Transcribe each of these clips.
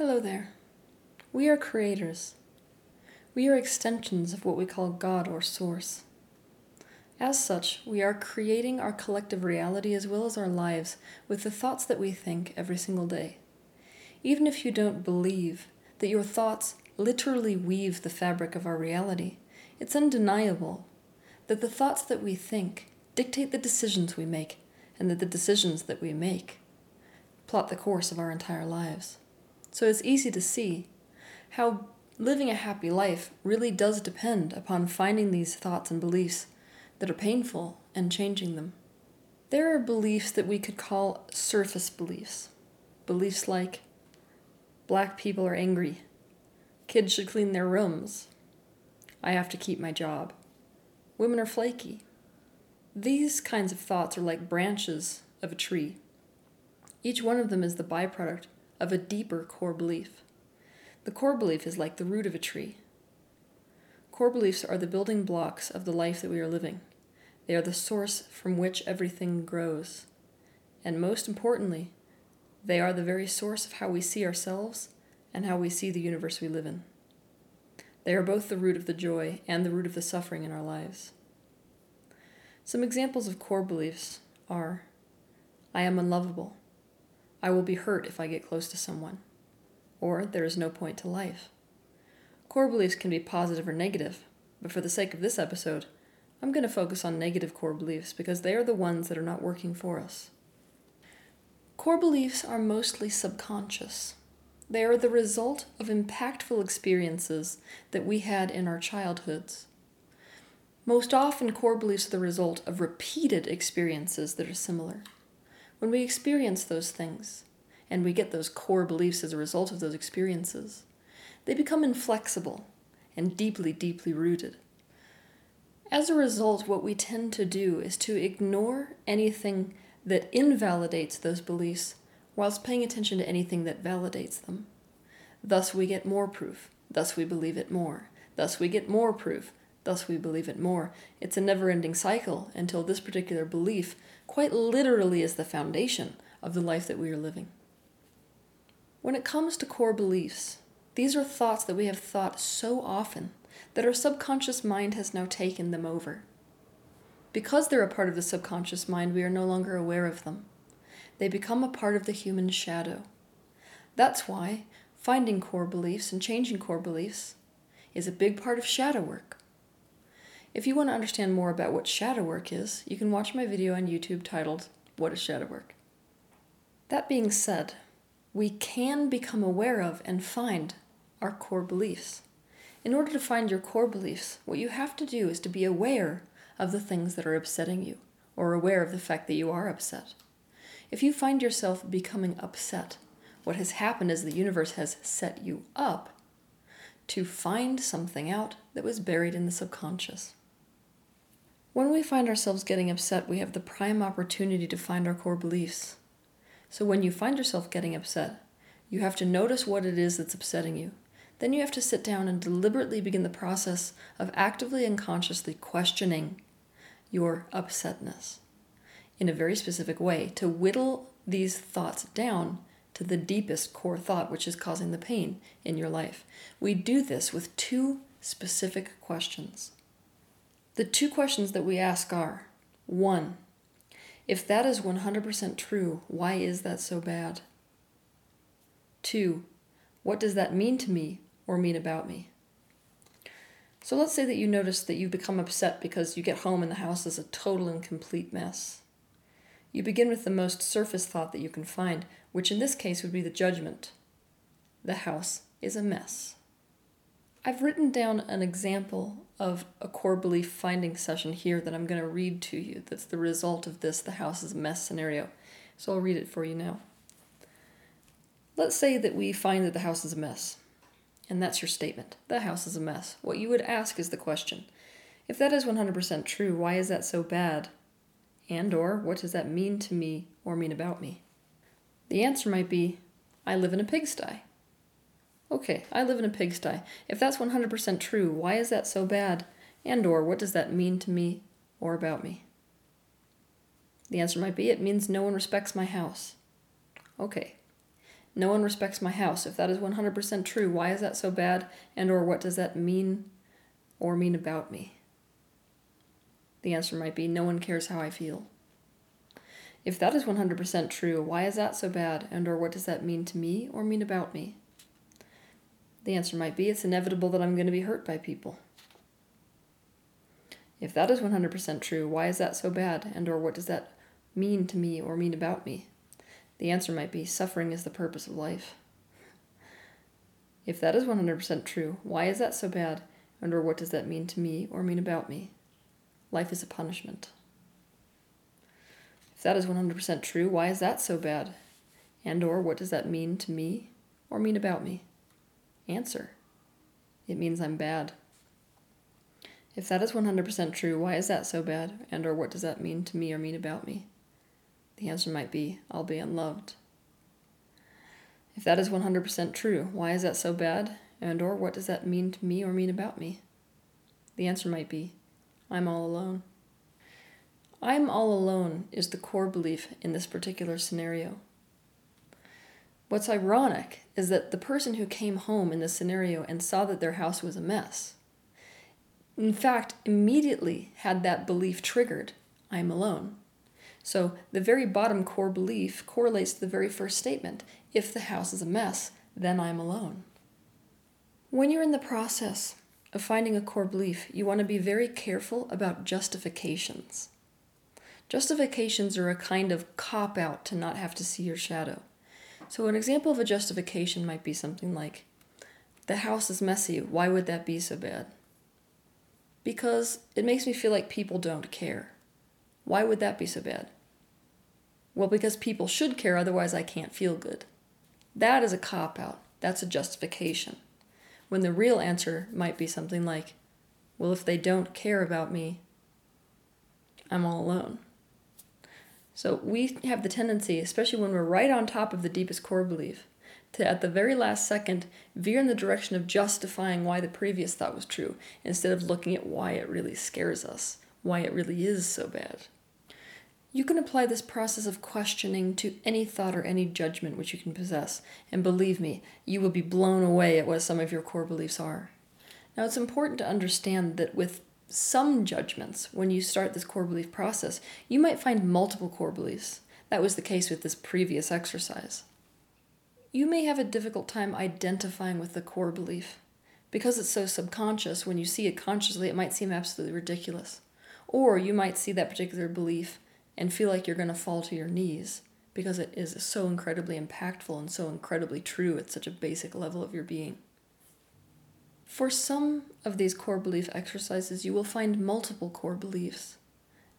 Hello there. We are creators. We are extensions of what we call God or Source. As such, we are creating our collective reality as well as our lives with the thoughts that we think every single day. Even if you don't believe that your thoughts literally weave the fabric of our reality, it's undeniable that the thoughts that we think dictate the decisions we make, and that the decisions that we make plot the course of our entire lives. So it's easy to see how living a happy life really does depend upon finding these thoughts and beliefs that are painful and changing them. There are beliefs that we could call surface beliefs. Beliefs like black people are angry, kids should clean their rooms, I have to keep my job, women are flaky. These kinds of thoughts are like branches of a tree. Each one of them is the byproduct of a deeper core belief. The core belief is like the root of a tree. Core beliefs are the building blocks of the life that we are living. They are the source from which everything grows. And most importantly, they are the very source of how we see ourselves and how we see the universe we live in. They are both the root of the joy and the root of the suffering in our lives. Some examples of core beliefs are I am unlovable. I will be hurt if I get close to someone. Or there is no point to life. Core beliefs can be positive or negative, but for the sake of this episode, I'm going to focus on negative core beliefs because they are the ones that are not working for us. Core beliefs are mostly subconscious. They are the result of impactful experiences that we had in our childhoods. Most often, core beliefs are the result of repeated experiences that are similar. When we experience those things, and we get those core beliefs as a result of those experiences, they become inflexible and deeply, deeply rooted. As a result, what we tend to do is to ignore anything that invalidates those beliefs whilst paying attention to anything that validates them. Thus, we get more proof. Thus, we believe it more. Thus, we get more proof. Thus, we believe it more. It's a never ending cycle until this particular belief quite literally is the foundation of the life that we are living. When it comes to core beliefs, these are thoughts that we have thought so often that our subconscious mind has now taken them over. Because they're a part of the subconscious mind, we are no longer aware of them. They become a part of the human shadow. That's why finding core beliefs and changing core beliefs is a big part of shadow work. If you want to understand more about what shadow work is, you can watch my video on YouTube titled, What is Shadow Work? That being said, we can become aware of and find our core beliefs. In order to find your core beliefs, what you have to do is to be aware of the things that are upsetting you, or aware of the fact that you are upset. If you find yourself becoming upset, what has happened is the universe has set you up to find something out that was buried in the subconscious. When we find ourselves getting upset, we have the prime opportunity to find our core beliefs. So when you find yourself getting upset, you have to notice what it is that's upsetting you. Then you have to sit down and deliberately begin the process of actively and consciously questioning your upsetness in a very specific way to whittle these thoughts down to the deepest core thought, which is causing the pain in your life. We do this with two specific questions. The two questions that we ask are one, if that is 100% true, why is that so bad? Two, what does that mean to me or mean about me? So let's say that you notice that you become upset because you get home and the house is a total and complete mess. You begin with the most surface thought that you can find, which in this case would be the judgment. The house is a mess. I've written down an example of a core belief finding session here that I'm going to read to you. That's the result of this the house is a mess scenario. So I'll read it for you now. Let's say that we find that the house is a mess. And that's your statement. The house is a mess. What you would ask is the question if that is 100% true, why is that so bad? And or what does that mean to me or mean about me? The answer might be I live in a pigsty. Okay, I live in a pigsty. If that's 100% true, why is that so bad? And or what does that mean to me or about me? The answer might be it means no one respects my house. Okay. No one respects my house. If that is 100% true, why is that so bad? And or what does that mean or mean about me? The answer might be no one cares how I feel. If that is 100% true, why is that so bad? And or what does that mean to me or mean about me? The answer might be it's inevitable that I'm going to be hurt by people. If that is 100% true, why is that so bad? And or what does that mean to me or mean about me? The answer might be suffering is the purpose of life. If that is 100% true, why is that so bad? And or what does that mean to me or mean about me? Life is a punishment. If that is 100% true, why is that so bad? And or what does that mean to me or mean about me? Answer. It means I'm bad. If that is 100% true, why is that so bad? And or what does that mean to me or mean about me? The answer might be I'll be unloved. If that is 100% true, why is that so bad? And or what does that mean to me or mean about me? The answer might be I'm all alone. I'm all alone is the core belief in this particular scenario. What's ironic is that the person who came home in this scenario and saw that their house was a mess, in fact, immediately had that belief triggered I'm alone. So the very bottom core belief correlates to the very first statement if the house is a mess, then I'm alone. When you're in the process of finding a core belief, you want to be very careful about justifications. Justifications are a kind of cop out to not have to see your shadow. So, an example of a justification might be something like, The house is messy, why would that be so bad? Because it makes me feel like people don't care. Why would that be so bad? Well, because people should care, otherwise, I can't feel good. That is a cop out. That's a justification. When the real answer might be something like, Well, if they don't care about me, I'm all alone. So we have the tendency, especially when we're right on top of the deepest core belief, to at the very last second veer in the direction of justifying why the previous thought was true instead of looking at why it really scares us, why it really is so bad. You can apply this process of questioning to any thought or any judgment which you can possess, and believe me, you will be blown away at what some of your core beliefs are. Now, it's important to understand that with some judgments when you start this core belief process. You might find multiple core beliefs. That was the case with this previous exercise. You may have a difficult time identifying with the core belief. Because it's so subconscious, when you see it consciously, it might seem absolutely ridiculous. Or you might see that particular belief and feel like you're going to fall to your knees because it is so incredibly impactful and so incredibly true at such a basic level of your being. For some of these core belief exercises, you will find multiple core beliefs,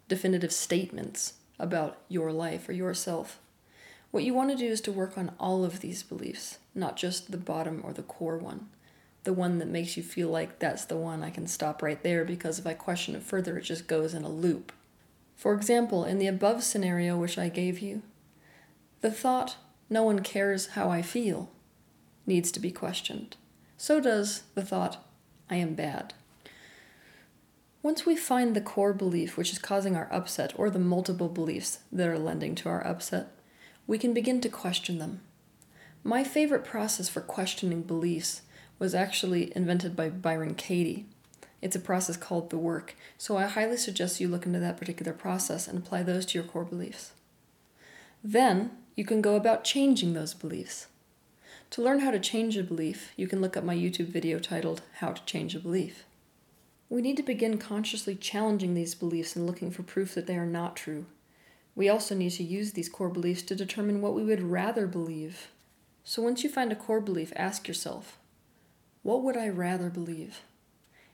definitive statements about your life or yourself. What you want to do is to work on all of these beliefs, not just the bottom or the core one. The one that makes you feel like that's the one I can stop right there because if I question it further, it just goes in a loop. For example, in the above scenario which I gave you, the thought, no one cares how I feel, needs to be questioned so does the thought, I am bad. Once we find the core belief which is causing our upset, or the multiple beliefs that are lending to our upset, we can begin to question them. My favorite process for questioning beliefs was actually invented by Byron Katie. It's a process called the work, so I highly suggest you look into that particular process and apply those to your core beliefs. Then you can go about changing those beliefs. To learn how to change a belief, you can look up my YouTube video titled How to Change a Belief. We need to begin consciously challenging these beliefs and looking for proof that they are not true. We also need to use these core beliefs to determine what we would rather believe. So once you find a core belief, ask yourself, what would I rather believe?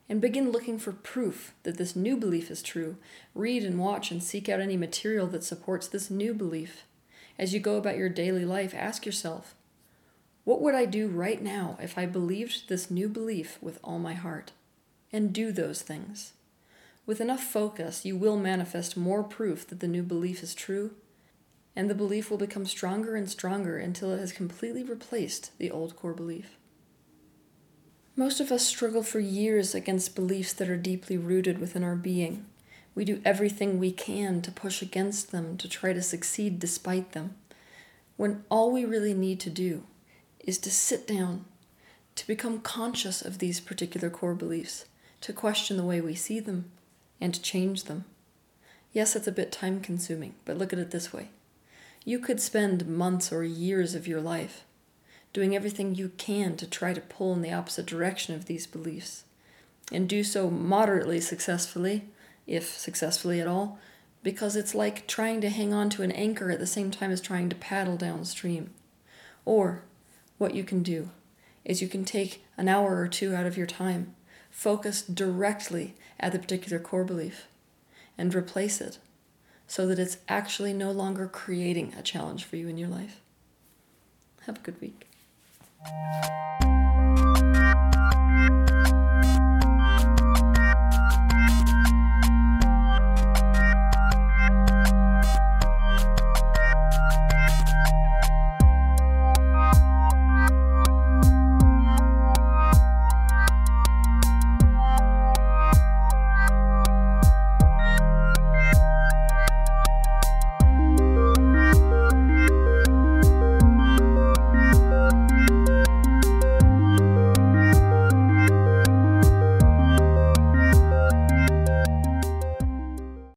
And begin looking for proof that this new belief is true. Read and watch and seek out any material that supports this new belief. As you go about your daily life, ask yourself, what would I do right now if I believed this new belief with all my heart? And do those things. With enough focus, you will manifest more proof that the new belief is true, and the belief will become stronger and stronger until it has completely replaced the old core belief. Most of us struggle for years against beliefs that are deeply rooted within our being. We do everything we can to push against them, to try to succeed despite them, when all we really need to do is to sit down, to become conscious of these particular core beliefs, to question the way we see them, and to change them. Yes, it's a bit time consuming, but look at it this way. You could spend months or years of your life doing everything you can to try to pull in the opposite direction of these beliefs, and do so moderately successfully, if successfully at all, because it's like trying to hang on to an anchor at the same time as trying to paddle downstream. Or, what you can do is you can take an hour or two out of your time, focus directly at the particular core belief, and replace it so that it's actually no longer creating a challenge for you in your life. Have a good week.